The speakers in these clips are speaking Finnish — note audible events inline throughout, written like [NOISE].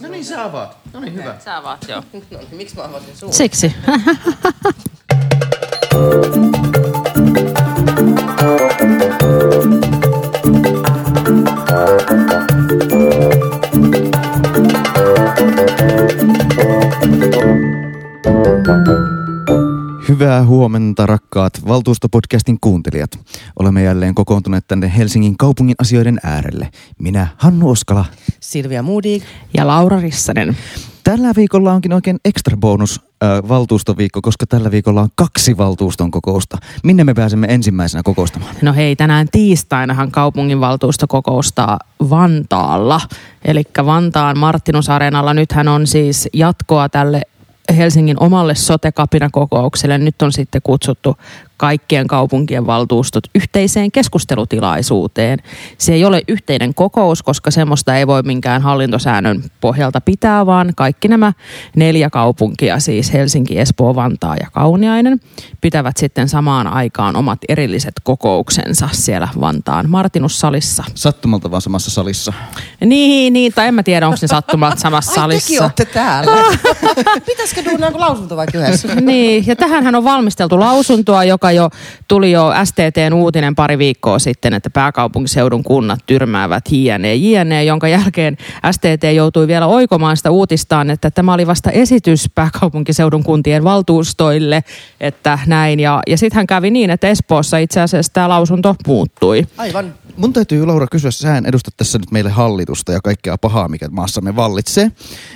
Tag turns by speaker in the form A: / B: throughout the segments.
A: No niin, sä avaat. No niin, hyvä.
B: Sä avaat, joo. [LAUGHS]
C: No niin, miksi mä avasin suun?
B: Siksi. [LAUGHS]
A: Hyvää huomenta, rakkaat valtuustopodcastin kuuntelijat. Olemme jälleen kokoontuneet tänne Helsingin kaupungin asioiden äärelle. Minä, Hannu Oskala.
C: Silvia Moodig.
B: Ja Laura Rissanen.
A: Tällä viikolla onkin oikein ekstra bonus äh, valtuustoviikko, koska tällä viikolla on kaksi valtuuston kokousta. Minne me pääsemme ensimmäisenä kokoustamaan?
B: No hei, tänään tiistainahan kaupunginvaltuusto kokoustaa Vantaalla. Eli Vantaan Martinusareenalla nythän on siis jatkoa tälle Helsingin omalle sote-kapinakokoukselle. Nyt on sitten kutsuttu kaikkien kaupunkien valtuustot yhteiseen keskustelutilaisuuteen. Se ei ole yhteinen kokous, koska semmoista ei voi minkään hallintosäännön pohjalta pitää, vaan kaikki nämä neljä kaupunkia, siis Helsinki, Espoo, Vantaa ja Kauniainen, pitävät sitten samaan aikaan omat erilliset kokouksensa siellä Vantaan Martinussalissa.
A: Sattumalta vaan samassa salissa.
B: Niin, niin, tai en mä tiedä, onko ne sattumalta samassa [LAUGHS]
C: Ai
B: salissa.
C: tekin olette täällä. [LAUGHS] Pitäisikö duunaa lausunto vai yhdessä?
B: Niin, ja tähän on valmisteltu lausuntoa, joka jo tuli jo STTn uutinen pari viikkoa sitten, että pääkaupunkiseudun kunnat tyrmäävät JNE, JNE, jonka jälkeen STT joutui vielä oikomaan sitä uutistaan, että tämä oli vasta esitys pääkaupunkiseudun kuntien valtuustoille, että näin. Ja, ja sitten hän kävi niin, että Espoossa itse asiassa tämä lausunto muuttui.
C: Aivan.
A: Mun täytyy Laura kysyä, sä edustat tässä nyt meille hallitusta ja kaikkea pahaa, mikä maassamme vallitsee.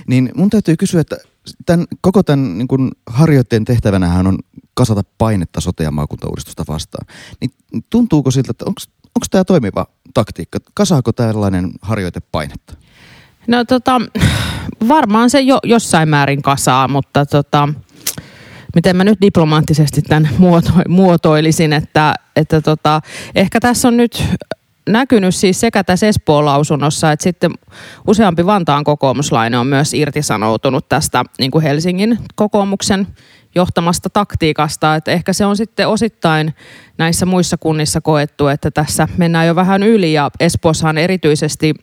A: Niin mun täytyy kysyä, että tämän, koko tämän niin kun harjoitteen tehtävänähän on kasata painetta sote- ja maakuntauudistusta vastaan. Niin tuntuuko siltä, että onko tämä toimiva taktiikka? Kasaako tällainen harjoite painetta?
B: No tota, varmaan se jo jossain määrin kasaa, mutta tota, miten mä nyt diplomaattisesti tämän muoto, muotoilisin, että, että tota, ehkä tässä on nyt näkynyt siis sekä tässä Espoon lausunnossa, että sitten useampi Vantaan kokoomuslainen on myös irtisanoutunut tästä niin kuin Helsingin kokoomuksen johtamasta taktiikasta, että ehkä se on sitten osittain näissä muissa kunnissa koettu, että tässä mennään jo vähän yli ja Espoossahan erityisesti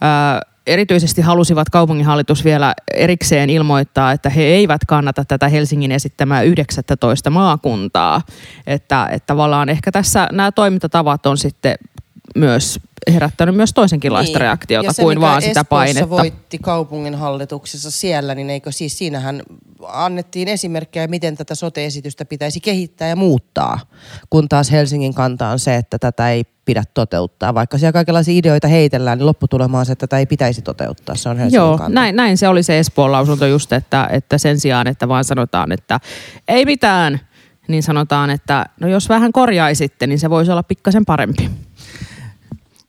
B: ää, erityisesti halusivat kaupunginhallitus vielä erikseen ilmoittaa, että he eivät kannata tätä Helsingin esittämää 19 maakuntaa. Että, että tavallaan ehkä tässä nämä toimintatavat on sitten myös herättänyt myös toisenkinlaista niin. reaktiota
C: ja se,
B: kuin vaan sitä
C: Espoossa
B: painetta.
C: voitti kaupungin hallituksessa siellä, niin eikö siis siinähän annettiin esimerkkejä, miten tätä sote-esitystä pitäisi kehittää ja muuttaa, kun taas Helsingin kanta on se, että tätä ei pidä toteuttaa. Vaikka siellä kaikenlaisia ideoita heitellään, niin lopputulema on se, että tätä ei pitäisi toteuttaa. Se on Helsingin
B: Joo,
C: kanta.
B: näin, näin se oli se Espoon lausunto just, että, että sen sijaan, että vaan sanotaan, että ei mitään, niin sanotaan, että no jos vähän korjaisitte, niin se voisi olla pikkasen parempi.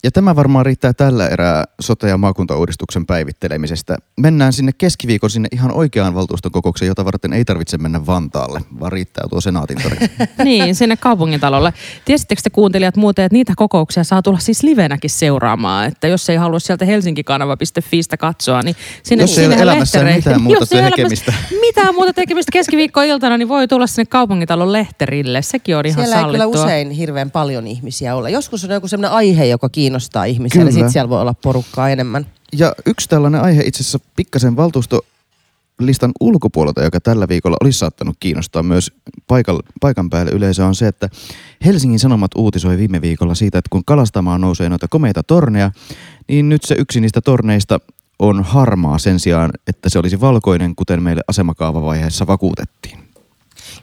A: Ja tämä varmaan riittää tällä erää sote- ja maakuntauudistuksen päivittelemisestä. Mennään sinne keskiviikon sinne ihan oikeaan valtuuston kokoukseen, jota varten ei tarvitse mennä Vantaalle, vaan riittää tuo senaatin tori. [LAUGHS]
B: niin, sinne kaupungintalolle. Tiesittekö te kuuntelijat muuten, että niitä kokouksia saa tulla siis livenäkin seuraamaan, että jos ei halua sieltä helsinkikanava.fistä katsoa, niin sinne
A: Jos ei ole [LAUGHS] elämässä mitään muuta tekemistä.
B: mitään muuta tekemistä keskiviikkoiltana, niin voi tulla sinne kaupungintalon lehterille. Sekin on ihan
C: Siellä ei kyllä
B: sallittua.
C: usein hirveän paljon ihmisiä olla. Joskus on joku sellainen aihe, joka kiinnostaa ihmisiä,
A: Kyllä.
C: niin sitten siellä voi olla porukkaa enemmän.
A: Ja yksi tällainen aihe itse asiassa pikkasen valtuustolistan ulkopuolelta, joka tällä viikolla olisi saattanut kiinnostaa myös paikan, paikan päälle yleisö, on se, että Helsingin Sanomat uutisoi viime viikolla siitä, että kun kalastamaan nousee noita komeita torneja, niin nyt se yksi niistä torneista on harmaa sen sijaan, että se olisi valkoinen, kuten meille asemakaavavaiheessa vakuutettiin.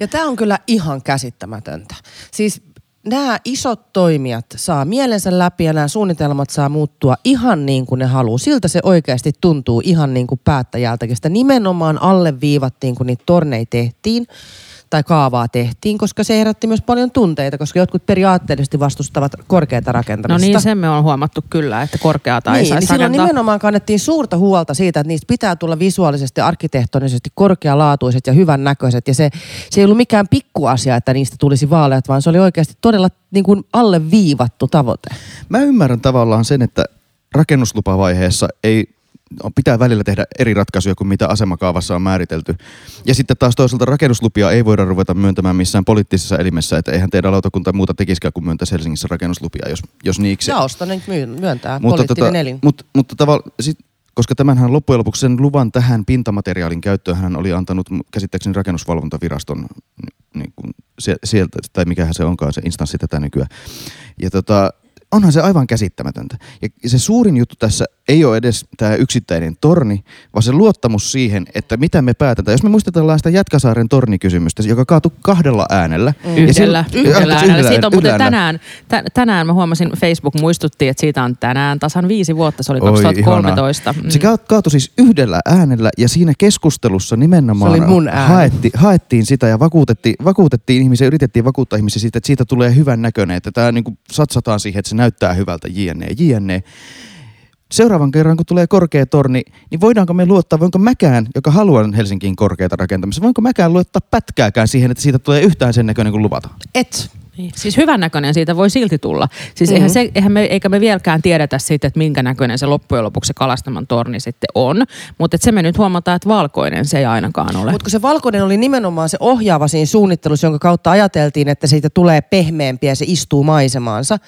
C: Ja tämä on kyllä ihan käsittämätöntä. Siis nämä isot toimijat saa mielensä läpi ja nämä suunnitelmat saa muuttua ihan niin kuin ne haluaa. Siltä se oikeasti tuntuu ihan niin kuin päättäjältäkin. Sitä nimenomaan alleviivattiin, kun niitä torneja tehtiin tai kaavaa tehtiin, koska se herätti myös paljon tunteita, koska jotkut periaatteellisesti vastustavat korkeata
B: No
C: rakentamista.
B: niin, sen me on huomattu kyllä, että korkeata ei
C: niin,
B: saisi
C: niin silloin
B: rakentaa.
C: nimenomaan kannettiin suurta huolta siitä, että niistä pitää tulla visuaalisesti, arkkitehtonisesti korkealaatuiset ja hyvän näköiset. Ja se, se ei ollut mikään pikkuasia, että niistä tulisi vaaleat, vaan se oli oikeasti todella niin kuin alleviivattu tavoite.
A: Mä ymmärrän tavallaan sen, että rakennuslupavaiheessa ei pitää välillä tehdä eri ratkaisuja kuin mitä asemakaavassa on määritelty. Ja sitten taas toisaalta rakennuslupia ei voida ruveta myöntämään missään poliittisessa elimessä, että eihän teidän lautakunta muuta tekisikään kuin myöntäisi Helsingissä rakennuslupia, jos, jos niiksi.
C: Jaosto nyt myöntää,
A: mutta,
C: poliittinen
A: tota,
C: elin.
A: mutta, mutta tavallaan koska tämänhän loppujen lopuksi sen luvan tähän pintamateriaalin käyttöön hän oli antanut käsittääkseni rakennusvalvontaviraston niin kuin sieltä, tai mikähän se onkaan se instanssi tätä nykyään. Ja tota, onhan se aivan käsittämätöntä. Ja se suurin juttu tässä ei ole edes tämä yksittäinen torni, vaan se luottamus siihen, että mitä me päätetään. Jos me muistetaan sitä Jätkäsaaren tornikysymystä, joka kaatui kahdella äänellä.
B: Mm. Yhdellä, ja yhdellä, yhdellä, äänellä. Siitä on muuten tänään, tänään mä huomasin, Facebook muistutti, että siitä on tänään tasan viisi vuotta, se oli 2013.
A: Mm. Se kaatui siis yhdellä äänellä ja siinä keskustelussa nimenomaan
C: se oli mun
A: haetti, haettiin sitä ja vakuutettiin, vakuutettiin ihmisiä, yritettiin vakuuttaa ihmisiä siitä, että siitä tulee hyvän näköinen, että tämä niin satsataan siihen, että se näyttää hyvältä jne. jne seuraavan kerran, kun tulee korkea torni, niin voidaanko me luottaa, voinko mäkään, joka haluan Helsinkiin korkeita rakentamista, voinko mäkään luottaa pätkääkään siihen, että siitä tulee yhtään sen näköinen kuin luvataan?
C: Et.
B: Niin. Siis hyvän näköinen siitä voi silti tulla. Siis mm-hmm. eihän, se, eihän me, eikä me vieläkään tiedetä siitä, että minkä näköinen se loppujen lopuksi se kalastaman torni sitten on. Mutta se me nyt huomataan, että valkoinen se ei ainakaan ole.
C: Mutta se valkoinen oli nimenomaan se ohjaava siinä suunnittelussa, jonka kautta ajateltiin, että siitä tulee pehmeämpi ja se istuu maisemaansa.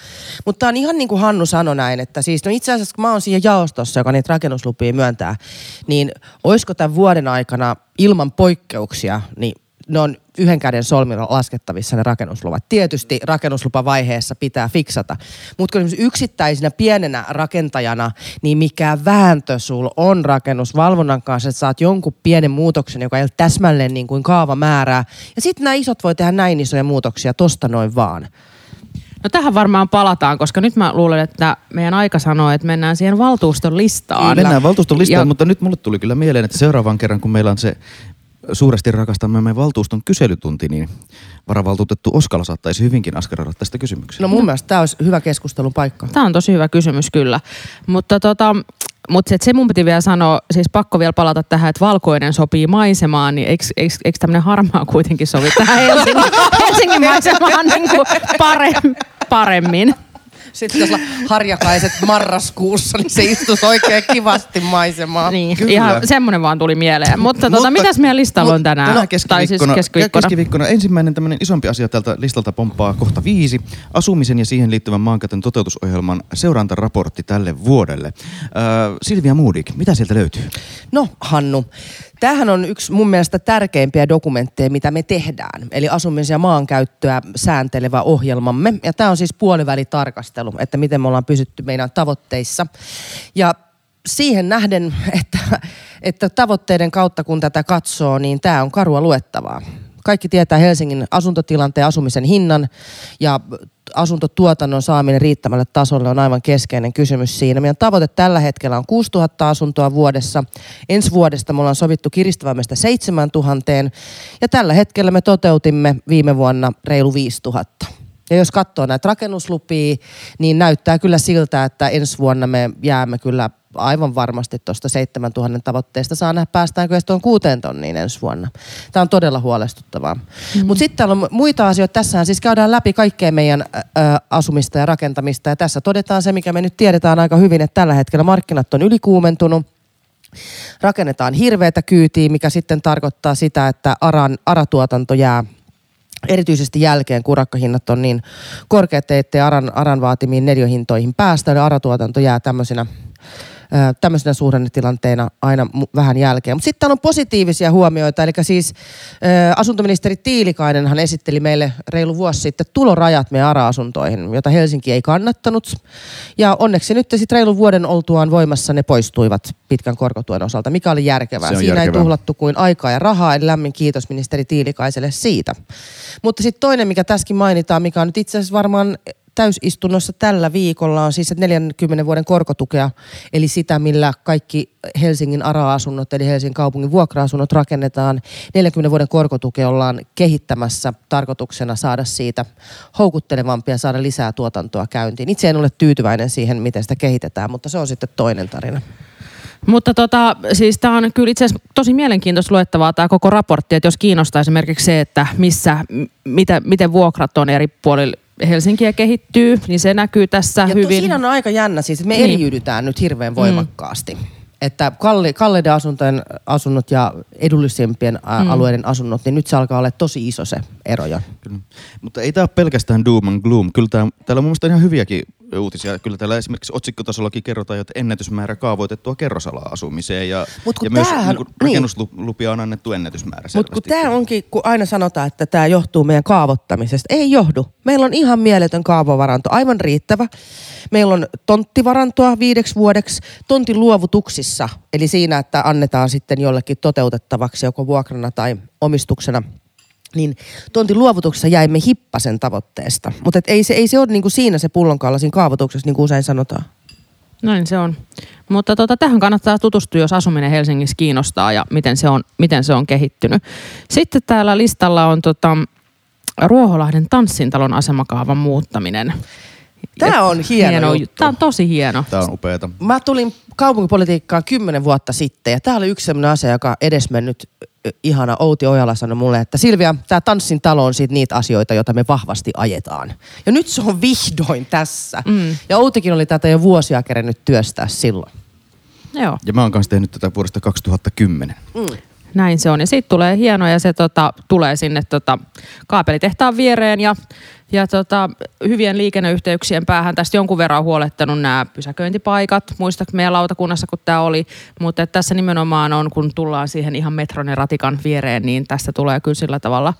C: Mutta tämä on ihan niin kuin Hannu sanoi näin, että siis no itse asiassa kun mä oon siinä jaostossa, joka niitä rakennuslupia myöntää, niin olisiko tämän vuoden aikana ilman poikkeuksia, niin ne on yhden käden solmilla laskettavissa ne rakennusluvat. Tietysti rakennuslupavaiheessa pitää fiksata. Mutta kun yksittäisenä pienenä rakentajana, niin mikä vääntö sul on rakennusvalvonnan kanssa, että saat jonkun pienen muutoksen, joka ei ole täsmälleen niin kuin kaava määrää. Ja sitten nämä isot voi tehdä näin isoja muutoksia tosta noin vaan.
B: No tähän varmaan palataan, koska nyt mä luulen, että meidän aika sanoo, että mennään siihen valtuuston listaan.
A: Mennään valtuuston listaan, ja... mutta nyt mulle tuli kyllä mieleen, että seuraavan kerran, kun meillä on se suuresti rakastamme valtuuston kyselytunti, niin varavaltuutettu Oskala saattaisi hyvinkin askarata tästä kysymyksestä.
C: No mun no. mielestä tämä olisi hyvä keskustelun paikka.
B: Tämä on tosi hyvä kysymys kyllä. Mutta tota, mutta se, se mun piti vielä sanoa, siis pakko vielä palata tähän, että valkoinen sopii maisemaan, niin eikö, eikö, eikö tämmöinen harmaa kuitenkin sovi tähän [LAUGHS] Helsingin, Helsingin maisemaan niin kuin paremmin?
C: Sitten jos harjakaiset marraskuussa, niin se istuisi oikein kivasti maisemaan.
B: Niin, Kyllä. ihan semmoinen vaan tuli mieleen. Mutta, tota, mitäs meidän listalla on tänään?
A: Tänään keskiviikkona, siis keskiviikkona. keskiviikkona ensimmäinen tämmöinen isompi asia tältä listalta pomppaa kohta viisi. Asumisen ja siihen liittyvän maankäytön toteutusohjelman seurantaraportti tälle vuodelle. Äh, Silvia Moodik, mitä sieltä löytyy?
C: No Hannu, Tämähän on yksi mun mielestä tärkeimpiä dokumentteja, mitä me tehdään. Eli asumisen ja maankäyttöä sääntelevä ohjelmamme. Ja tämä on siis puolivälitarkastelu, että miten me ollaan pysytty meidän tavoitteissa. Ja siihen nähden, että, että tavoitteiden kautta kun tätä katsoo, niin tämä on karua luettavaa. Kaikki tietää Helsingin asuntotilanteen asumisen hinnan ja asuntotuotannon saaminen riittämälle tasolle on aivan keskeinen kysymys siinä. Meidän tavoite tällä hetkellä on 6000 asuntoa vuodessa. Ensi vuodesta me ollaan sovittu kiristävämmästä 7000 ja tällä hetkellä me toteutimme viime vuonna reilu 5000. Ja jos katsoo näitä rakennuslupia, niin näyttää kyllä siltä, että ensi vuonna me jäämme kyllä aivan varmasti tuosta 7000 tavoitteesta saa nähdä, päästäänkö edes tuon kuuteen tonniin ensi vuonna. Tämä on todella huolestuttavaa. Mm-hmm. Mutta sitten täällä on muita asioita. Tässähän siis käydään läpi kaikkea meidän ä, asumista ja rakentamista. Ja tässä todetaan se, mikä me nyt tiedetään aika hyvin, että tällä hetkellä markkinat on ylikuumentunut. Rakennetaan hirveätä kyytiä, mikä sitten tarkoittaa sitä, että ARAN, ARA-tuotanto jää erityisesti jälkeen, kun urakkahinnat on niin korkeat, ettei ARAN, ARAN vaatimiin neljöhintoihin päästä. Eli ARA-tuotanto jää tämmöisenä tämmöisenä suhdannetilanteena aina vähän jälkeen. Mutta sitten on positiivisia huomioita, eli siis asuntoministeri Tiilikainenhan esitteli meille reilu vuosi sitten tulorajat meidän ARA-asuntoihin, jota Helsinki ei kannattanut. Ja onneksi nyt sitten reilu vuoden oltuaan voimassa ne poistuivat pitkän korkotuen osalta, mikä oli järkevää. Siinä järkevää. ei tuhlattu kuin aikaa ja rahaa, eli lämmin kiitos ministeri Tiilikaiselle siitä. Mutta sitten toinen, mikä tässäkin mainitaan, mikä on nyt itse asiassa varmaan täysistunnossa tällä viikolla on siis 40 vuoden korkotukea, eli sitä, millä kaikki Helsingin ARA-asunnot, eli Helsingin kaupungin vuokra-asunnot rakennetaan. 40 vuoden korkotukea ollaan kehittämässä tarkoituksena saada siitä houkuttelevampia, saada lisää tuotantoa käyntiin. Itse en ole tyytyväinen siihen, miten sitä kehitetään, mutta se on sitten toinen tarina.
B: Mutta tota, siis tämä on kyllä itse asiassa tosi mielenkiintoista luettavaa tämä koko raportti, että jos kiinnostaa esimerkiksi se, että missä, mitä, miten vuokrat on eri puolilla Helsinkiä kehittyy, niin se näkyy tässä
C: ja
B: hyvin.
C: Siinä on aika jännä siis, että me niin. eriydytään nyt hirveän mm. voimakkaasti. Mm. Että kalli, kalleiden asuntojen asunnot ja edullisimpien mm. alueiden asunnot, niin nyt se alkaa olla tosi iso se ero jo.
A: Kyllä. Mutta ei tämä ole pelkästään doom and gloom. Kyllä tää, täällä on mun ihan hyviäkin uutisia. Kyllä täällä esimerkiksi otsikkotasollakin kerrotaan, että ennätysmäärä kaavoitettua kerrosala-asumiseen ja,
C: Mut
A: ja myös
C: tämähän-
A: niin
C: niin.
A: rakennuslupia on annettu ennätysmäärä
C: Mutta kun tämä onkin, kun aina sanotaan, että tämä johtuu meidän kaavoittamisesta. Ei johdu. Meillä on ihan mieletön kaavovaranto, aivan riittävä. Meillä on tonttivarantoa viideksi vuodeksi tontin luovutuksissa, eli siinä, että annetaan sitten jollekin toteutettavaksi joko vuokrana tai omistuksena niin tontin luovutuksessa jäimme hippasen tavoitteesta. Mutta ei se, ei se ole niinku siinä se pullonkaula siinä kaavoituksessa, niin kuin usein sanotaan.
B: Näin se on. Mutta tota, tähän kannattaa tutustua, jos asuminen Helsingissä kiinnostaa ja miten se on, miten se on kehittynyt. Sitten täällä listalla on tota, Ruoholahden tanssintalon asemakaavan muuttaminen.
C: Tämä on hieno juttu.
B: Tämä on tosi hieno.
A: Tämä on upeata.
C: Mä tulin kaupunkipolitiikkaan kymmenen vuotta sitten ja tämä oli yksi sellainen asia, joka edesmennyt ihana Outi Ojala sanoi mulle, että Silvia, tämä Tanssin talo on siitä niitä asioita, joita me vahvasti ajetaan. Ja nyt se on vihdoin tässä.
B: Mm.
C: Ja Outikin oli tätä jo vuosia kerennyt työstää silloin.
B: Joo.
A: Ja mä oon kanssa tehnyt tätä vuodesta 2010.
C: Mm.
B: Näin se on. Ja siitä tulee hieno ja se tota, tulee sinne tota, kaapelitehtaan viereen ja, ja tota, hyvien liikenneyhteyksien päähän. Tästä jonkun verran on huolettanut nämä pysäköintipaikat. Muistatko meidän lautakunnassa, kun tämä oli. Mutta että tässä nimenomaan on, kun tullaan siihen ihan metron ja ratikan viereen, niin tästä tulee kyllä sillä tavalla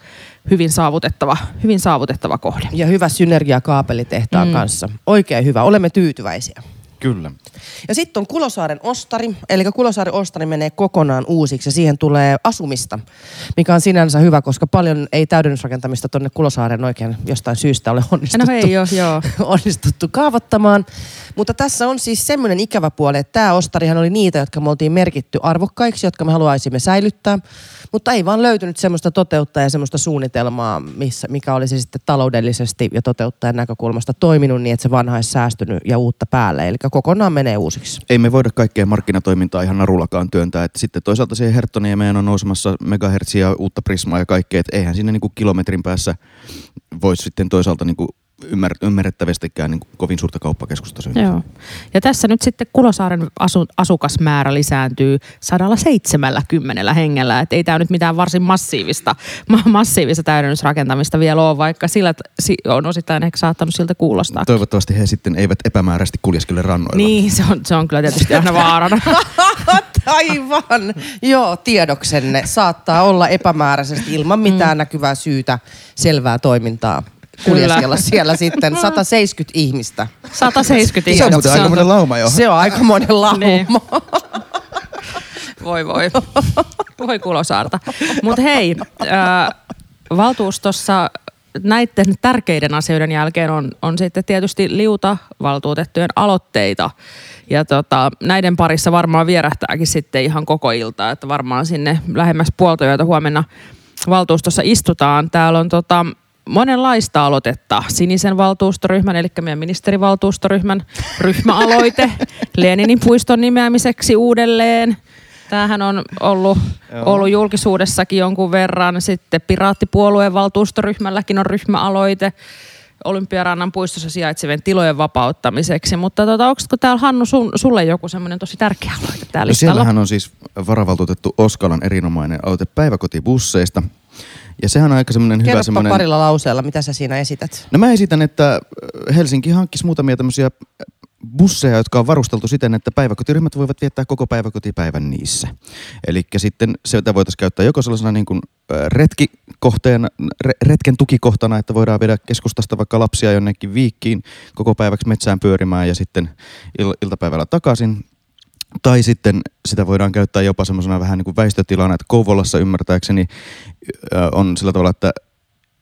B: hyvin saavutettava, hyvin saavutettava kohde.
C: Ja hyvä synergia kaapelitehtaan
B: mm.
C: kanssa. Oikein hyvä. Olemme tyytyväisiä.
A: Kyllä.
C: Ja sitten on Kulosaaren ostari, eli Kulosaaren ostari menee kokonaan uusiksi ja siihen tulee asumista, mikä on sinänsä hyvä, koska paljon ei täydennysrakentamista tuonne Kulosaaren oikein jostain syystä ole onnistuttu,
B: No ei ole, joo. [LAUGHS]
C: onnistuttu kaavoittamaan. Mutta tässä on siis semmoinen ikävä puoli, että tämä ostarihan oli niitä, jotka me oltiin merkitty arvokkaiksi, jotka me haluaisimme säilyttää, mutta ei vaan löytynyt semmoista toteuttaa ja semmoista suunnitelmaa, missä, mikä olisi sitten taloudellisesti ja toteuttajan näkökulmasta toiminut niin, että se vanha olisi säästynyt ja uutta päälle. Eli kokonaan menee uusiksi.
A: Ei me voida kaikkea markkinatoimintaa ihan narullakaan työntää. Että sitten toisaalta siihen Herttoniemeen on nousemassa megahertsiä, uutta prismaa ja kaikkea. Että eihän sinne niinku kilometrin päässä voisi sitten toisaalta niinku ymmär, ymmärrettävästikään niinku kovin suurta kauppakeskusta syntyä.
B: Joo. Ja tässä nyt sitten Kulosaaren asu, asukasmäärä lisääntyy 170 hengellä. Et ei tämä nyt mitään varsin massiivista, ma- massiivista täydennysrakentamista vielä ole, vaikka sillä on osittain ehkä saattanut siltä kuulostaa.
A: Toivottavasti he sitten eivät epämääräisesti kuljeskele rannoilla.
B: Niin, se on, se on kyllä tietysti aina vaarana. [LAUGHS]
C: Aivan. Joo, tiedoksenne. Saattaa olla epämääräisesti ilman mitään näkyvää syytä selvää toimintaa. Kuljeskella siellä sitten [LAUGHS] 170 ihmistä.
B: 170
A: Se on
B: ihmistä.
A: muuten aika monen lauma jo. [LAUGHS]
C: Se on aika monen [LAUGHS] lauma.
B: Niin. Voi voi. Voi Kulosaarta. Mutta hei, ää, valtuustossa näiden tärkeiden asioiden jälkeen on, on sitten tietysti liuta valtuutettujen aloitteita. Ja tota, näiden parissa varmaan vierähtääkin sitten ihan koko ilta, että varmaan sinne lähemmäs puolta yötä huomenna valtuustossa istutaan. Täällä on tota, monenlaista aloitetta. Sinisen valtuustoryhmän, eli meidän ministerivaltuustoryhmän ryhmäaloite [LAUGHS] Leninin puiston nimeämiseksi uudelleen. Tämähän on ollut, ollut julkisuudessakin jonkun verran. Sitten Piraattipuolueen valtuustoryhmälläkin on ryhmäaloite Olympiarannan puistossa sijaitsevien tilojen vapauttamiseksi. Mutta tota, onko täällä Hannu sun, sulle joku semmoinen tosi tärkeä aloite täällä
A: No siellähän on siis varavaltuutettu Oskalan erinomainen aloite päiväkotibusseista. Ja sehän on aika semmoinen hyvä semmoinen...
C: parilla lauseella, mitä sä siinä esität.
A: No mä esitän, että Helsinki hankkisi muutamia tämmöisiä busseja, jotka on varusteltu siten, että päiväkotiryhmät voivat viettää koko päiväkotipäivän niissä. Eli sitten sitä voitaisiin käyttää joko sellaisena niin kuin ö, retkikohteena, re, retken tukikohtana, että voidaan viedä keskustasta vaikka lapsia jonnekin viikkiin koko päiväksi metsään pyörimään ja sitten il, iltapäivällä takaisin. Tai sitten sitä voidaan käyttää jopa semmoisena vähän niin kuin väistötilana, että Kouvolassa ymmärtääkseni on sillä tavalla, että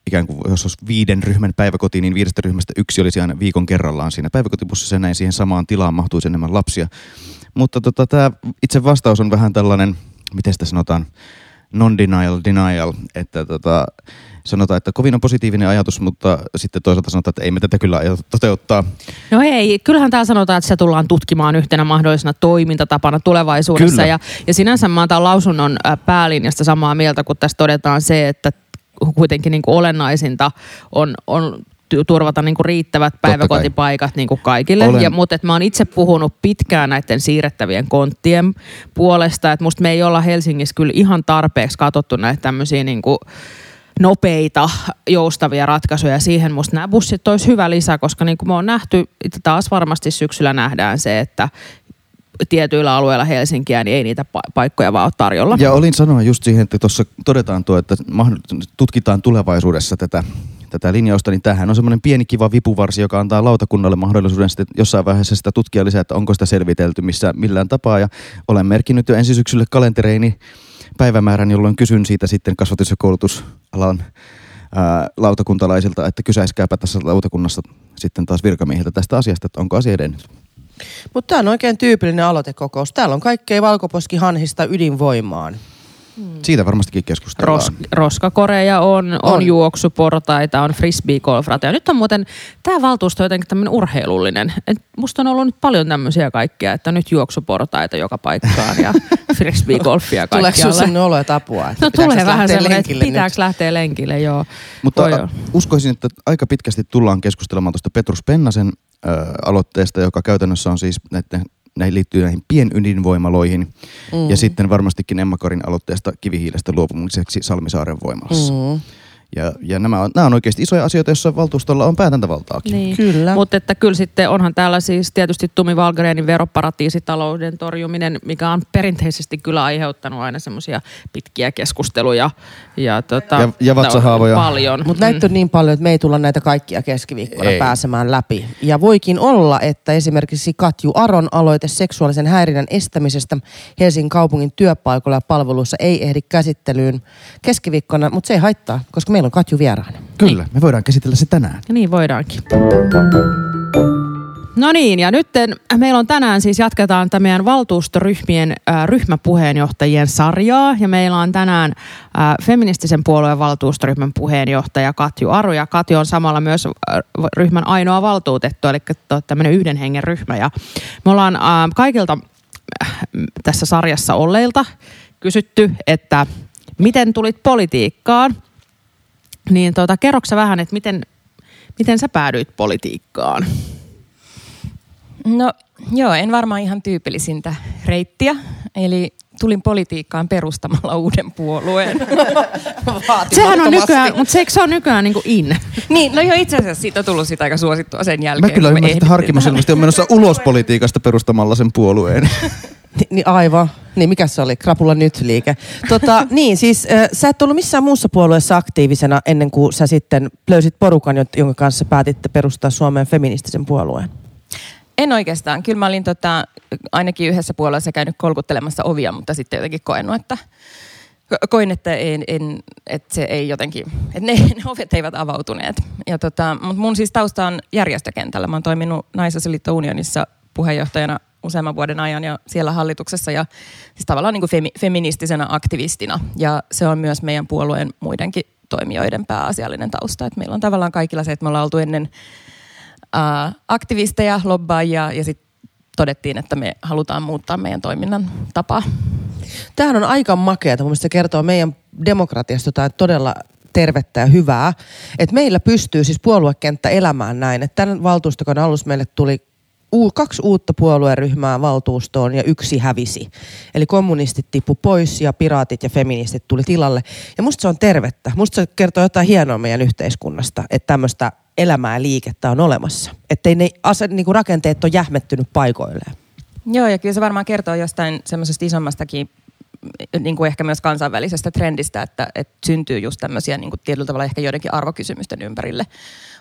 A: ikään kuin jos olisi viiden ryhmän päiväkoti, niin viidestä ryhmästä yksi olisi aina viikon kerrallaan siinä päiväkotibussissa ja näin siihen samaan tilaan mahtuisi enemmän lapsia. Mutta tota, tämä itse vastaus on vähän tällainen, miten sitä sanotaan, non-denial, denial, että tota, sanotaan, että kovin on positiivinen ajatus, mutta sitten toisaalta sanotaan, että ei me tätä kyllä toteuttaa.
B: No ei, kyllähän täällä sanotaan, että se tullaan tutkimaan yhtenä mahdollisena toimintatapana tulevaisuudessa.
A: Kyllä.
B: Ja, ja sinänsä mä oon tämän lausunnon äh, päälinjasta samaa mieltä, kun tässä todetaan se, että kuitenkin niin kuin olennaisinta on, on turvata niin kuin riittävät päiväkotipaikat niin kuin kaikille.
A: Olen-
B: Ja, mutta et mä oon itse puhunut pitkään näiden siirrettävien konttien puolesta, että musta me ei olla Helsingissä kyllä ihan tarpeeksi katsottu näitä tämmöisiä niin kuin nopeita, joustavia ratkaisuja siihen. Musta nämä bussit olisi hyvä lisä, koska niin kuin me on nähty, taas varmasti syksyllä nähdään se, että tietyillä alueilla Helsinkiä, niin ei niitä pa- paikkoja vaan ole tarjolla.
A: Ja olin sanoa just siihen, että tuossa todetaan tuo, että tutkitaan tulevaisuudessa tätä, tätä linjausta, niin tämähän on semmoinen pieni kiva vipuvarsi, joka antaa lautakunnalle mahdollisuuden sitten jossain vaiheessa sitä tutkia lisää, että onko sitä selvitelty missä, millään tapaa. Ja olen merkinnyt jo ensi syksylle kalentereini päivämäärän, jolloin kysyn siitä sitten kasvatus- ja koulutusalan ää, lautakuntalaisilta, että kysäiskääpä tässä lautakunnassa sitten taas virkamiehiltä tästä asiasta, että onko asia edennyt.
C: Mutta tämä on oikein tyypillinen aloitekokous. Täällä on kaikkea valkoposkihanhista ydinvoimaan.
A: Hmm. Siitä varmastikin keskustellaan. Ros,
B: roskakoreja on, on, on juoksuportaita, on frisbee golfrata. Ja nyt on muuten tämä valtuusto jotenkin tämmöinen urheilullinen. Et musta on ollut nyt paljon tämmöisiä kaikkia, että nyt juoksuportaita joka paikkaan ja [LAUGHS] frisbee golfia kaikkialle.
C: Tuleeko sinulla sellainen olo, että apua? Että
B: no tulee vähän sellainen, että pitääkö lähteä lenkille, joo.
A: Mutta Voi uskoisin, että aika pitkästi tullaan keskustelemaan tuosta Petrus Pennasen äh, aloitteesta, joka käytännössä on siis näiden näihin liittyy näihin pienydinvoimaloihin mm. ja sitten varmastikin Emma-Karin aloitteesta kivihiilestä luopumiseksi Salmisaaren voimalassa. Mm. Ja, ja nämä, on, nämä on oikeasti isoja asioita, joissa valtuustolla on päätäntävaltaakin.
B: Niin. Kyllä. Mutta että kyllä sitten onhan täällä siis tietysti Tumi Valgrenin veroparatiisitalouden torjuminen, mikä on perinteisesti kyllä aiheuttanut aina semmoisia pitkiä keskusteluja. Ja, tota,
A: ja, ja vatsahaavoja.
B: Paljon.
C: Mutta näitä on niin paljon, että me ei tulla näitä kaikkia keskiviikkona ei. pääsemään läpi. Ja voikin olla, että esimerkiksi Katju Aron aloite seksuaalisen häirinnän estämisestä Helsingin kaupungin työpaikoilla ja palveluissa ei ehdi käsittelyyn keskiviikkona, mutta se ei haittaa, koska meillä meillä on Katju vieraana.
A: Kyllä, me voidaan käsitellä se tänään.
B: Ja niin voidaankin. No niin, ja nyt meillä on tänään siis jatketaan tämän meidän valtuustoryhmien äh, ryhmäpuheenjohtajien sarjaa. Ja meillä on tänään äh, feministisen puolueen valtuustoryhmän puheenjohtaja Katju Aru. Ja Katju on samalla myös äh, ryhmän ainoa valtuutettu, eli tämmöinen yhden hengen ryhmä. Ja me ollaan äh, kaikilta äh, tässä sarjassa olleilta kysytty, että miten tulit politiikkaan? Niin tota, kerroksä vähän, että miten, miten sä päädyit politiikkaan?
D: No joo, en varmaan ihan tyypillisintä reittiä. Eli tulin politiikkaan perustamalla uuden puolueen. [LAUGHS]
B: Sehän on nykyään, mutta se, se on nykyään niin kuin in?
D: niin, no jo itse asiassa siitä on tullut sitä aika suosittua sen jälkeen.
A: Mä kyllä ymmärrän, että Harkimo on menossa ulos [LAUGHS] politiikasta perustamalla sen puolueen. [LAUGHS]
C: Ni, niin aivan. Niin, mikä se oli? Krapula nyt liike. Tota, [LAUGHS] niin, siis äh, sä et ollut missään muussa puolueessa aktiivisena ennen kuin sä sitten löysit porukan, jonka kanssa päätitte perustaa Suomen feministisen puolueen.
D: En oikeastaan. Kyllä mä olin tota, ainakin yhdessä puolueessa käynyt kolkuttelemassa ovia, mutta sitten jotenkin koenut, että koin, että, en, en, että se ei jotenkin, että ne, [LAUGHS] ne ovet eivät avautuneet. Ja tota, mutta mun siis tausta on järjestökentällä. Mä oon toiminut Naisasialiitto Unionissa puheenjohtajana useamman vuoden ajan ja siellä hallituksessa ja siis tavallaan niin kuin femi, feministisenä aktivistina. Ja se on myös meidän puolueen muidenkin toimijoiden pääasiallinen tausta. Että meillä on tavallaan kaikilla se, että me ollaan oltu ennen ää, aktivisteja, lobbaajia ja sitten todettiin, että me halutaan muuttaa meidän toiminnan tapaa.
C: Tämähän on aika makeata. Mun se kertoo meidän demokratiasta jotain todella tervettä ja hyvää. Että meillä pystyy siis puoluekenttä elämään näin. Että tämän valtuustokauden alussa meille tuli kaksi uutta puolueryhmää valtuustoon ja yksi hävisi. Eli kommunistit tippu pois ja piraatit ja feministit tuli tilalle. Ja musta se on tervettä. Musta se kertoo jotain hienoa meidän yhteiskunnasta, että tämmöistä elämää liikettä on olemassa. Että ne ase, niinku rakenteet ole jähmettynyt paikoilleen.
D: Joo, ja kyllä se varmaan kertoo jostain semmoisesta isommastakin niin kuin ehkä myös kansainvälisestä trendistä, että, että syntyy just tämmöisiä niin kuin tietyllä tavalla ehkä joidenkin arvokysymysten ympärille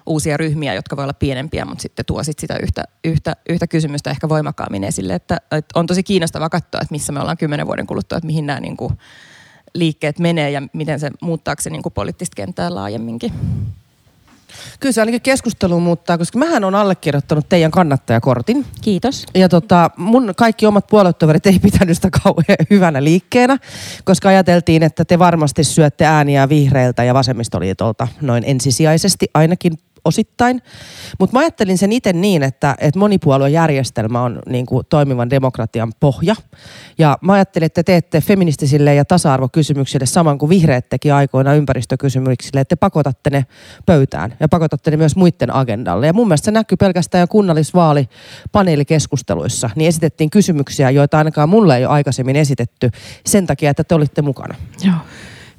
D: uusia ryhmiä, jotka voi olla pienempiä, mutta sitten tuo sit sitä yhtä, yhtä, yhtä kysymystä ehkä voimakkaammin esille. Että, että on tosi kiinnostavaa katsoa, että missä me ollaan kymmenen vuoden kuluttua, että mihin nämä niin kuin liikkeet menee ja miten se muuttaako se niin kuin poliittista kenttää laajemminkin.
C: Kyllä se ainakin keskustelu muuttaa, koska mähän on allekirjoittanut teidän kannattajakortin.
D: Kiitos.
C: Ja tota, mun kaikki omat puoluetoverit ei pitänyt sitä kauhean hyvänä liikkeenä, koska ajateltiin, että te varmasti syötte ääniä vihreiltä ja vasemmistoliitolta noin ensisijaisesti ainakin osittain. Mutta mä ajattelin sen itse niin, että, että monipuoluejärjestelmä on niin kuin toimivan demokratian pohja. Ja mä ajattelin, että te teette feministisille ja tasa-arvokysymyksille saman kuin vihreät teki aikoina ympäristökysymyksille, että te pakotatte ne pöytään ja pakotatte ne myös muiden agendalle. Ja mun mielestä se näkyy pelkästään jo kunnallisvaalipaneelikeskusteluissa. Niin esitettiin kysymyksiä, joita ainakaan mulle ei ole aikaisemmin esitetty sen takia, että te olitte mukana.
B: Joo.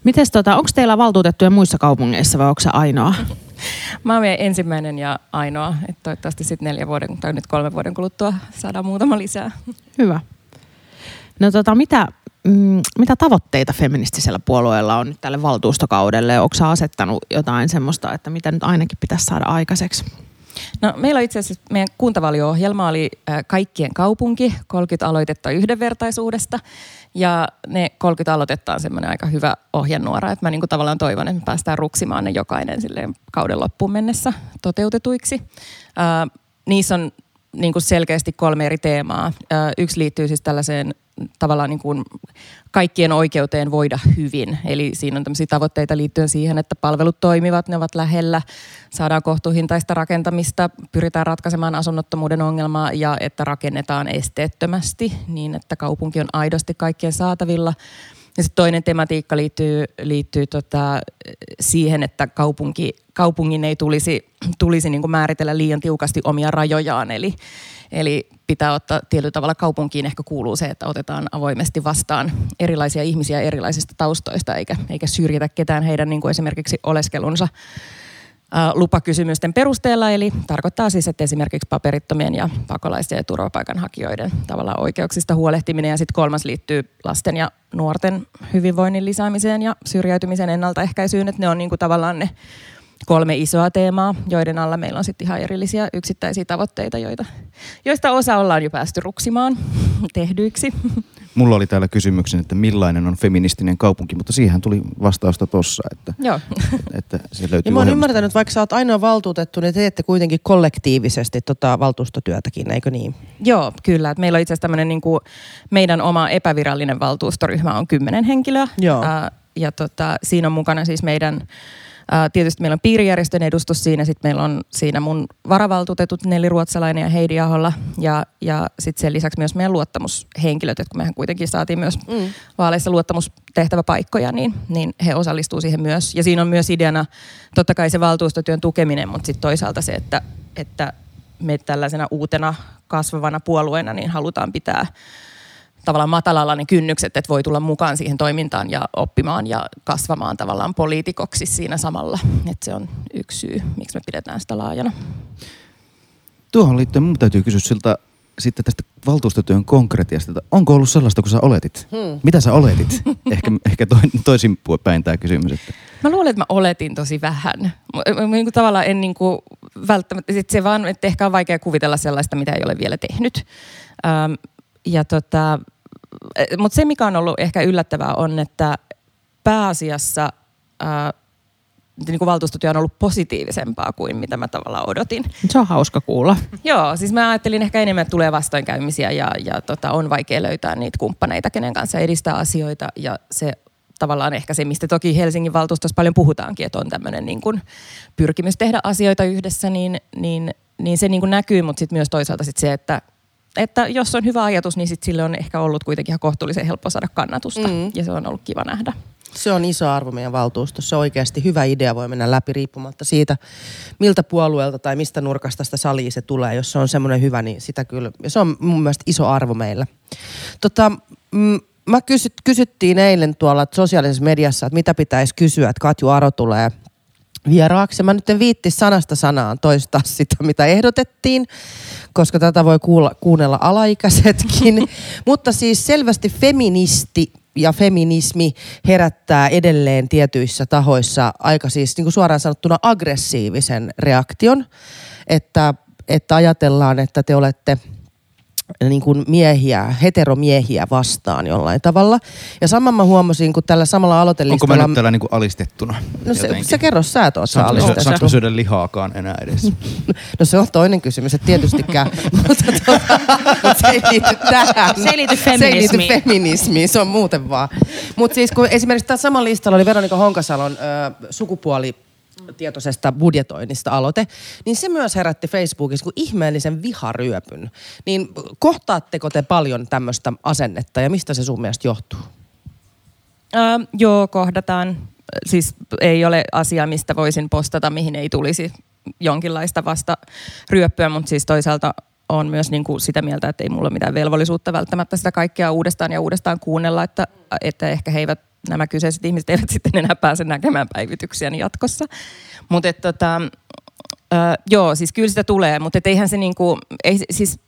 B: Mites tota, onko teillä valtuutettuja muissa kaupungeissa vai onko se ainoa? [LAUGHS]
D: Mä oon ensimmäinen ja ainoa, että toivottavasti sitten neljä vuoden tai nyt kolme vuoden kuluttua saadaan muutama lisää.
B: Hyvä. No tota, mitä, mm, mitä tavoitteita feministisellä puolueella on nyt tälle valtuustokaudelle? Onko asettanut jotain semmoista, että mitä nyt ainakin pitäisi saada aikaiseksi?
D: No, meillä itse asiassa meidän kuntavalio-ohjelma oli kaikkien kaupunki, 30 aloitetta yhdenvertaisuudesta. Ja ne 30 aloitetta on semmoinen aika hyvä ohjenuora, että mä niin kuin tavallaan toivon, että me päästään ruksimaan ne jokainen silleen kauden loppuun mennessä toteutetuiksi. Äh, niissä on niin kuin selkeästi kolme eri teemaa. Äh, yksi liittyy siis tällaiseen tavallaan niin kuin kaikkien oikeuteen voida hyvin. Eli siinä on tämmöisiä tavoitteita liittyen siihen, että palvelut toimivat, ne ovat lähellä, saadaan kohtuuhintaista rakentamista, pyritään ratkaisemaan asunnottomuuden ongelmaa ja että rakennetaan esteettömästi niin, että kaupunki on aidosti kaikkien saatavilla. Ja sitten toinen tematiikka liittyy, liittyy tota, siihen, että kaupunki, kaupungin ei tulisi, tulisi niin kuin määritellä liian tiukasti omia rajojaan. Eli, Eli pitää ottaa tietyllä tavalla kaupunkiin ehkä kuuluu se, että otetaan avoimesti vastaan erilaisia ihmisiä erilaisista taustoista, eikä, eikä syrjitä ketään heidän niin kuin esimerkiksi oleskelunsa lupakysymysten perusteella. Eli tarkoittaa siis, että esimerkiksi paperittomien ja pakolaisten ja turvapaikanhakijoiden tavallaan oikeuksista huolehtiminen. Ja sitten kolmas liittyy lasten ja nuorten hyvinvoinnin lisäämiseen ja syrjäytymisen ennaltaehkäisyyn. Että ne on niin kuin tavallaan ne kolme isoa teemaa, joiden alla meillä on sitten ihan erillisiä yksittäisiä tavoitteita, joita, joista osa ollaan jo päästy ruksimaan [LAUGHS] tehdyiksi.
A: Mulla oli täällä kysymyksen, että millainen on feministinen kaupunki, mutta siihen tuli vastausta tossa, että,
D: Joo. [LAUGHS]
A: että se löytyy
C: Ja mä oon ymmärtänyt, että vaikka sä oot ainoa valtuutettu, niin teette kuitenkin kollektiivisesti tota valtuustotyötäkin, eikö niin?
D: Joo, kyllä. Et meillä on itse asiassa tämmöinen niin kuin meidän oma epävirallinen valtuustoryhmä on kymmenen henkilöä.
C: Joo.
D: Ää, ja tota, siinä on mukana siis meidän Tietysti meillä on piirijärjestön edustus siinä, sitten meillä on siinä mun varavaltuutetut Nelli Ruotsalainen ja Heidi Aholla ja, ja sitten sen lisäksi myös meidän luottamushenkilöt, että kun mehän kuitenkin saatiin myös mm. vaaleissa luottamustehtäväpaikkoja, niin, niin he osallistuu siihen myös. Ja siinä on myös ideana totta kai se valtuustotyön tukeminen, mutta sitten toisaalta se, että, että me tällaisena uutena kasvavana puolueena niin halutaan pitää tavallaan matalalla ne kynnykset, että voi tulla mukaan siihen toimintaan ja oppimaan ja kasvamaan tavallaan poliitikoksi siinä samalla. Että se on yksi syy, miksi me pidetään sitä laajana.
A: Tuohon liittyen mun täytyy kysyä siltä sitten tästä valtuustotyön konkretiasta, onko ollut sellaista, kun sä oletit? Hmm. Mitä sä oletit? [LAUGHS] ehkä ehkä to, toisin päin tämä kysymys. Että.
D: Mä luulen, että mä oletin tosi vähän. Mä, niin kuin tavallaan en niin kuin välttämättä, se vaan, että ehkä on vaikea kuvitella sellaista, mitä ei ole vielä tehnyt. Ähm, ja tota, mutta se, mikä on ollut ehkä yllättävää, on, että pääasiassa ää, niin kuin valtuustotyö on ollut positiivisempaa kuin mitä mä tavallaan odotin.
B: Se on hauska kuulla.
D: Joo, siis mä ajattelin ehkä enemmän, että tulee vastoinkäymisiä ja, ja tota, on vaikea löytää niitä kumppaneita, kenen kanssa edistää asioita. Ja se tavallaan ehkä se, mistä toki Helsingin valtuustossa paljon puhutaankin, että on tämmöinen niin kuin pyrkimys tehdä asioita yhdessä, niin, niin, niin se niin kuin näkyy, mutta sitten myös toisaalta sit se, että että jos on hyvä ajatus, niin sit sille on ehkä ollut kuitenkin ihan kohtuullisen helppo saada kannatusta. Mm. Ja se on ollut kiva nähdä.
C: Se on iso arvo meidän valtuustossa. Oikeasti hyvä idea voi mennä läpi riippumatta siitä, miltä puolueelta tai mistä nurkasta sitä salia se tulee. Jos se on semmoinen hyvä, niin sitä kyllä. Ja se on mun mielestä iso arvo meillä. Tota, mm, mä kysyt, kysyttiin eilen tuolla sosiaalisessa mediassa, että mitä pitäisi kysyä, että Katju Aro tulee vieraaksi. Mä nyt en viitti sanasta sanaan toistaa sitä, mitä ehdotettiin koska tätä voi kuulla, kuunnella alaikäisetkin. [LAUGHS] Mutta siis selvästi feministi ja feminismi herättää edelleen tietyissä tahoissa aika siis niin kuin suoraan sanottuna aggressiivisen reaktion, että, että ajatellaan, että te olette – niin kuin miehiä, heteromiehiä vastaan jollain tavalla. Ja saman mä huomasin, kun tällä samalla aloitelistalla...
A: Onko mä nyt täällä niin kuin alistettuna?
C: No se, se kerro, sä et
A: Saanko, alistettu. Saanko syödä lihaakaan enää edes? [LAUGHS]
C: no se on toinen kysymys, että tietystikään. [LAUGHS] mutta, tuota, mutta se ei liity tähän.
B: Se ei liity feminismiin. Se ei liity
C: feminismiin, se on muuten vaan. Mutta siis kun esimerkiksi tässä samalla listalla oli Veronika Honkasalon ö, sukupuoli tietoisesta budjetoinnista aloite, niin se myös herätti Facebookissa kuin ihmeellisen viharyöpyn. Niin kohtaatteko te paljon tämmöistä asennetta ja mistä se sun mielestä johtuu?
D: Äh, joo, kohdataan. Siis ei ole asia, mistä voisin postata, mihin ei tulisi jonkinlaista vasta ryöppyä, mutta siis toisaalta on myös niin kuin sitä mieltä, että ei mulla ole mitään velvollisuutta välttämättä sitä kaikkea uudestaan ja uudestaan kuunnella, että, että ehkä he eivät nämä kyseiset ihmiset eivät [LAUGHS] sitten enää pääse näkemään päivityksiä jatkossa. Mutta tota, äh, joo, siis kyllä sitä tulee, mutta eihän se niinku, ei, siis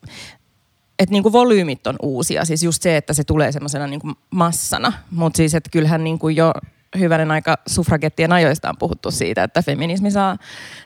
D: että niinku volyymit on uusia. Siis just se, että se tulee semmoisena niinku massana. Mutta siis, että kyllähän niinku jo hyvänen aika suffragettien ajoista on puhuttu siitä, että feminismi saa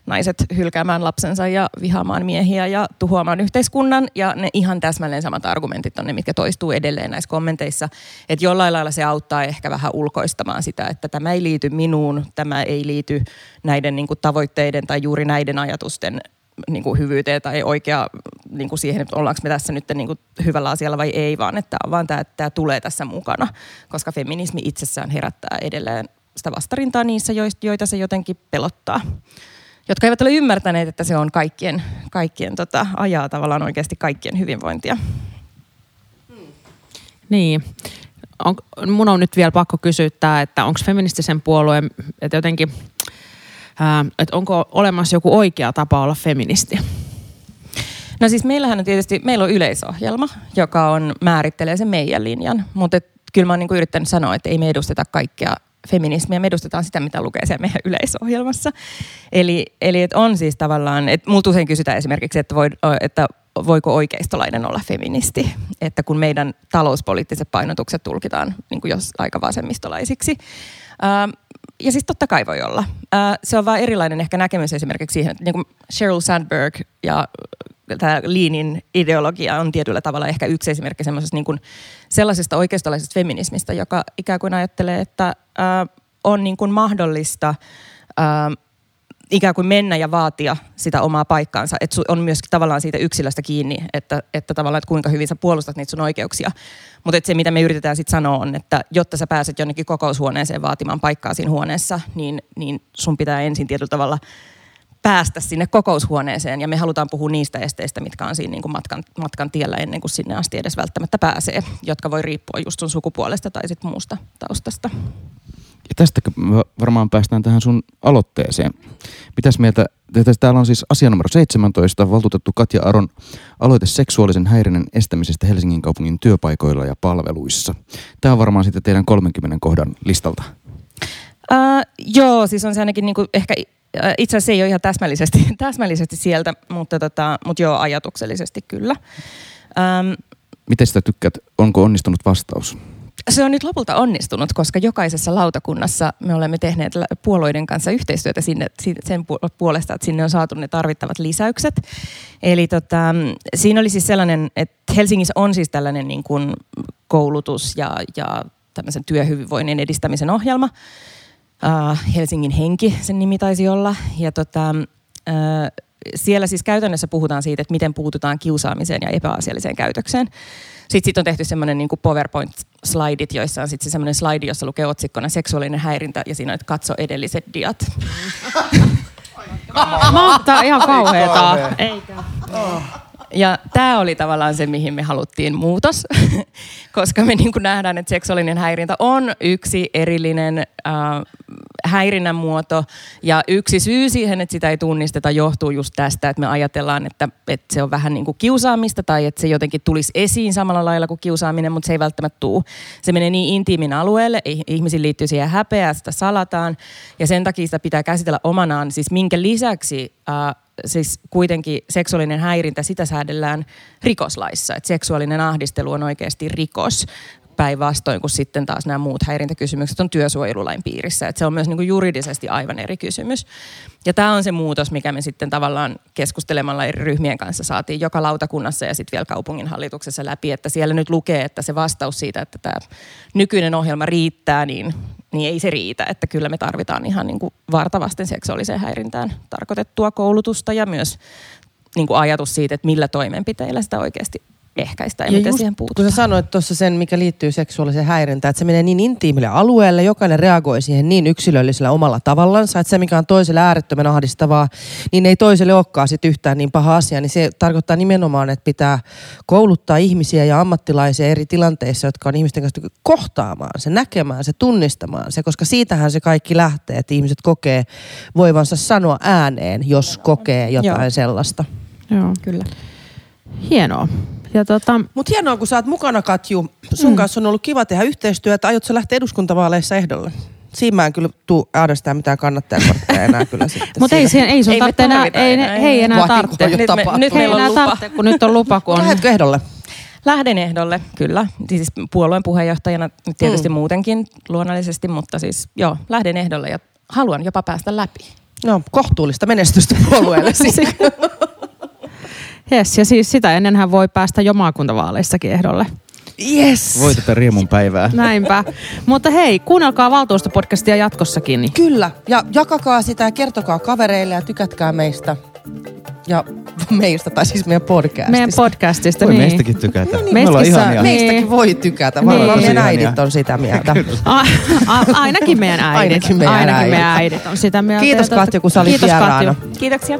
D: naiset hylkäämään lapsensa ja vihaamaan miehiä ja tuhoamaan yhteiskunnan. Ja ne ihan täsmälleen samat argumentit on ne, mitkä toistuu edelleen näissä kommenteissa. Että jollain lailla se auttaa ehkä vähän ulkoistamaan sitä, että tämä ei liity minuun, tämä ei liity näiden niin kuin, tavoitteiden tai juuri näiden ajatusten niin kuin hyvyyteen tai oikea niin kuin siihen, että ollaanko me tässä nyt niin kuin hyvällä asialla vai ei, vaan että vaan tämä, tämä tulee tässä mukana, koska feminismi itsessään herättää edelleen sitä vastarintaa niissä, joita se jotenkin pelottaa. Jotka eivät ole ymmärtäneet, että se on kaikkien, kaikkien tota, ajaa tavallaan oikeasti kaikkien hyvinvointia.
B: Niin. On, mun on nyt vielä pakko kysyä tämä, että onko feministisen puolueen, että jotenkin että onko olemassa joku oikea tapa olla feministi?
D: No siis meillähän on tietysti, meillä on yleisohjelma, joka on, määrittelee sen meidän linjan, mutta kyllä mä oon niin yrittänyt sanoa, että ei me edusteta kaikkea feminismiä, me edustetaan sitä, mitä lukee siellä meidän yleisohjelmassa. Eli, eli että on siis tavallaan, että multa usein kysytään esimerkiksi, että, voi, että voiko oikeistolainen olla feministi, että kun meidän talouspoliittiset painotukset tulkitaan niin kuin jos aika vasemmistolaisiksi. Ähm, ja siis totta kai voi olla. Äh, se on vaan erilainen ehkä näkemys esimerkiksi siihen, että niin kuin Sheryl Sandberg ja tämä Leanin ideologia on tietyllä tavalla ehkä yksi esimerkki semmoisesta niin kuin sellaisesta oikeistolaisesta feminismistä, joka ikään kuin ajattelee, että on niin kuin mahdollista ikään kuin mennä ja vaatia sitä omaa paikkaansa. Että on myös tavallaan siitä yksilöstä kiinni, että, että tavallaan, että kuinka hyvin sä puolustat niitä sun oikeuksia. Mutta se, mitä me yritetään sitten sanoa on, että jotta sä pääset jonnekin kokoushuoneeseen vaatimaan paikkaa siinä huoneessa, niin, niin sun pitää ensin tietyllä tavalla päästä sinne kokoushuoneeseen. Ja me halutaan puhua niistä esteistä, mitkä on siinä niin kuin matkan, matkan tiellä ennen kuin sinne asti edes välttämättä pääsee, jotka voi riippua just sun sukupuolesta tai sitten muusta taustasta.
A: Ja tästä varmaan päästään tähän sun aloitteeseen. Mitäs mieltä, täällä on siis asia numero 17, valtuutettu Katja Aron aloite seksuaalisen häirinnän estämisestä Helsingin kaupungin työpaikoilla ja palveluissa. Tämä on varmaan sitten teidän 30 kohdan listalta.
D: Uh, joo, siis on se ainakin niinku ehkä itse asiassa ei ole ihan täsmällisesti, [LAUGHS] täsmällisesti sieltä, mutta, tota, mutta joo, ajatuksellisesti kyllä. Um,
A: Miten sitä tykkäät? Onko onnistunut vastaus?
D: Se on nyt lopulta onnistunut, koska jokaisessa lautakunnassa me olemme tehneet puolueiden kanssa yhteistyötä sinne, sen puolesta, että sinne on saatu ne tarvittavat lisäykset. Eli tota, siinä oli siis sellainen, että Helsingissä on siis tällainen niin kuin koulutus ja, ja tämmöisen työhyvinvoinnin edistämisen ohjelma. Uh, Helsingin henki, sen nimi taisi olla. Ja tota, uh, siellä siis käytännössä puhutaan siitä, että miten puututaan kiusaamiseen ja epäasialliseen käytökseen. Sitten sit on tehty semmoinen niin PowerPoint-slaidit, joissa on sitten se semmoinen slaidi, jossa lukee otsikkona seksuaalinen häirintä ja siinä on, että katso edelliset diat.
B: Mahtaa ihan kauheeta.
D: Ja tämä oli tavallaan se, mihin me haluttiin muutos, [LAUGHS] koska me niin nähdään, että seksuaalinen häirintä on yksi erillinen äh, häirinnän muoto. Ja yksi syy siihen, että sitä ei tunnisteta, johtuu just tästä, että me ajatellaan, että, että se on vähän niin kuin kiusaamista tai että se jotenkin tulisi esiin samalla lailla kuin kiusaaminen, mutta se ei välttämättä tule. Se menee niin intiimin alueelle, ihmisiin liittyy siihen häpeää, sitä salataan ja sen takia sitä pitää käsitellä omanaan. Siis minkä lisäksi äh, siis kuitenkin seksuaalinen häirintä, sitä säädellään rikoslaissa. Että seksuaalinen ahdistelu on oikeasti rikos päinvastoin kuin sitten taas nämä muut häirintäkysymykset on työsuojelulain piirissä. Että se on myös niin kuin juridisesti aivan eri kysymys. Ja tämä on se muutos, mikä me sitten tavallaan keskustelemalla eri ryhmien kanssa saatiin joka lautakunnassa ja sitten vielä kaupunginhallituksessa läpi, että siellä nyt lukee, että se vastaus siitä, että tämä nykyinen ohjelma riittää, niin, niin ei se riitä. Että kyllä me tarvitaan ihan niin kuin vartavasten seksuaaliseen häirintään tarkoitettua koulutusta ja myös niin kuin ajatus siitä, että millä toimenpiteillä sitä oikeasti ehkäistä ja, ja miten siihen puututaan.
C: Kun sä sanoit tuossa sen, mikä liittyy seksuaaliseen häirintään, että se menee niin intiimille alueelle, jokainen reagoi siihen niin yksilöllisellä omalla tavallansa, että se mikä on toiselle äärettömän ahdistavaa, niin ei toiselle olekaan sit yhtään niin paha asia, niin se tarkoittaa nimenomaan, että pitää kouluttaa ihmisiä ja ammattilaisia eri tilanteissa, jotka on ihmisten kanssa kohtaamaan se, näkemään se, tunnistamaan se, koska siitähän se kaikki lähtee, että ihmiset kokee voivansa sanoa ääneen, jos kokee jotain Joo. sellaista.
B: Joo, kyllä. Hienoa. Ja tota,
C: Mutta hienoa, kun sä oot mukana, Katju. Sun mm. kanssa on ollut kiva tehdä yhteistyötä. Aiotko sä lähteä eduskuntavaaleissa ehdolle? Siinä mä en kyllä tuu äänestämään mitään kannattajakortteja enää kyllä [LAUGHS] sitten.
B: mutta ei,
C: siinä.
B: siihen, ei sun
D: Ei
B: tarvitse enää, ei,
D: enää,
B: ne,
D: ei.
B: hei enää tarvitse.
D: Nyt me- nyt meillä on
B: enää
D: lupa.
B: tarvitse, kun nyt on lupa, kun on.
C: Lähdetkö ehdolle?
D: Lähden ehdolle, kyllä. Siis puolueen puheenjohtajana tietysti mm. muutenkin luonnollisesti, mutta siis joo, lähden ehdolle ja haluan jopa päästä läpi.
C: No, kohtuullista menestystä puolueelle [LAUGHS] siis. [LAUGHS]
B: Yes, ja siis sitä ennenhän voi päästä jo maakuntavaaleissakin ehdolle.
C: Yes.
A: Voi tätä riemun päivää.
B: Näinpä. Mutta hei, kuunnelkaa valtuustopodcastia jatkossakin. Niin.
C: Kyllä. Ja jakakaa sitä ja kertokaa kavereille ja tykätkää meistä. Ja meistä, tai siis meidän podcastista.
B: Meidän podcastista.
A: Voi
B: niin.
A: meistäkin tykätä.
C: No niin.
A: Me ollaan
B: Meistäkin saa-
A: ihania.
B: Niin.
C: Meistäkin voi tykätä.
B: Niin.
C: Varmaan
A: Tosi
C: meidän äidit on sitä mieltä. [LAUGHS]
B: A, a, ainakin meidän äidit.
C: Ainakin meidän
B: ainakin
C: äidit.
B: meidän äidit on sitä mieltä.
C: Kiitos
B: Ja
C: Katja, kun sä olit
B: Kiitos
C: vieraana.
B: Katju.
D: Kiitoksia.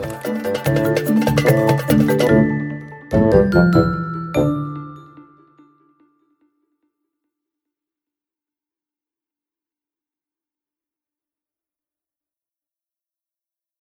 D: Thank you.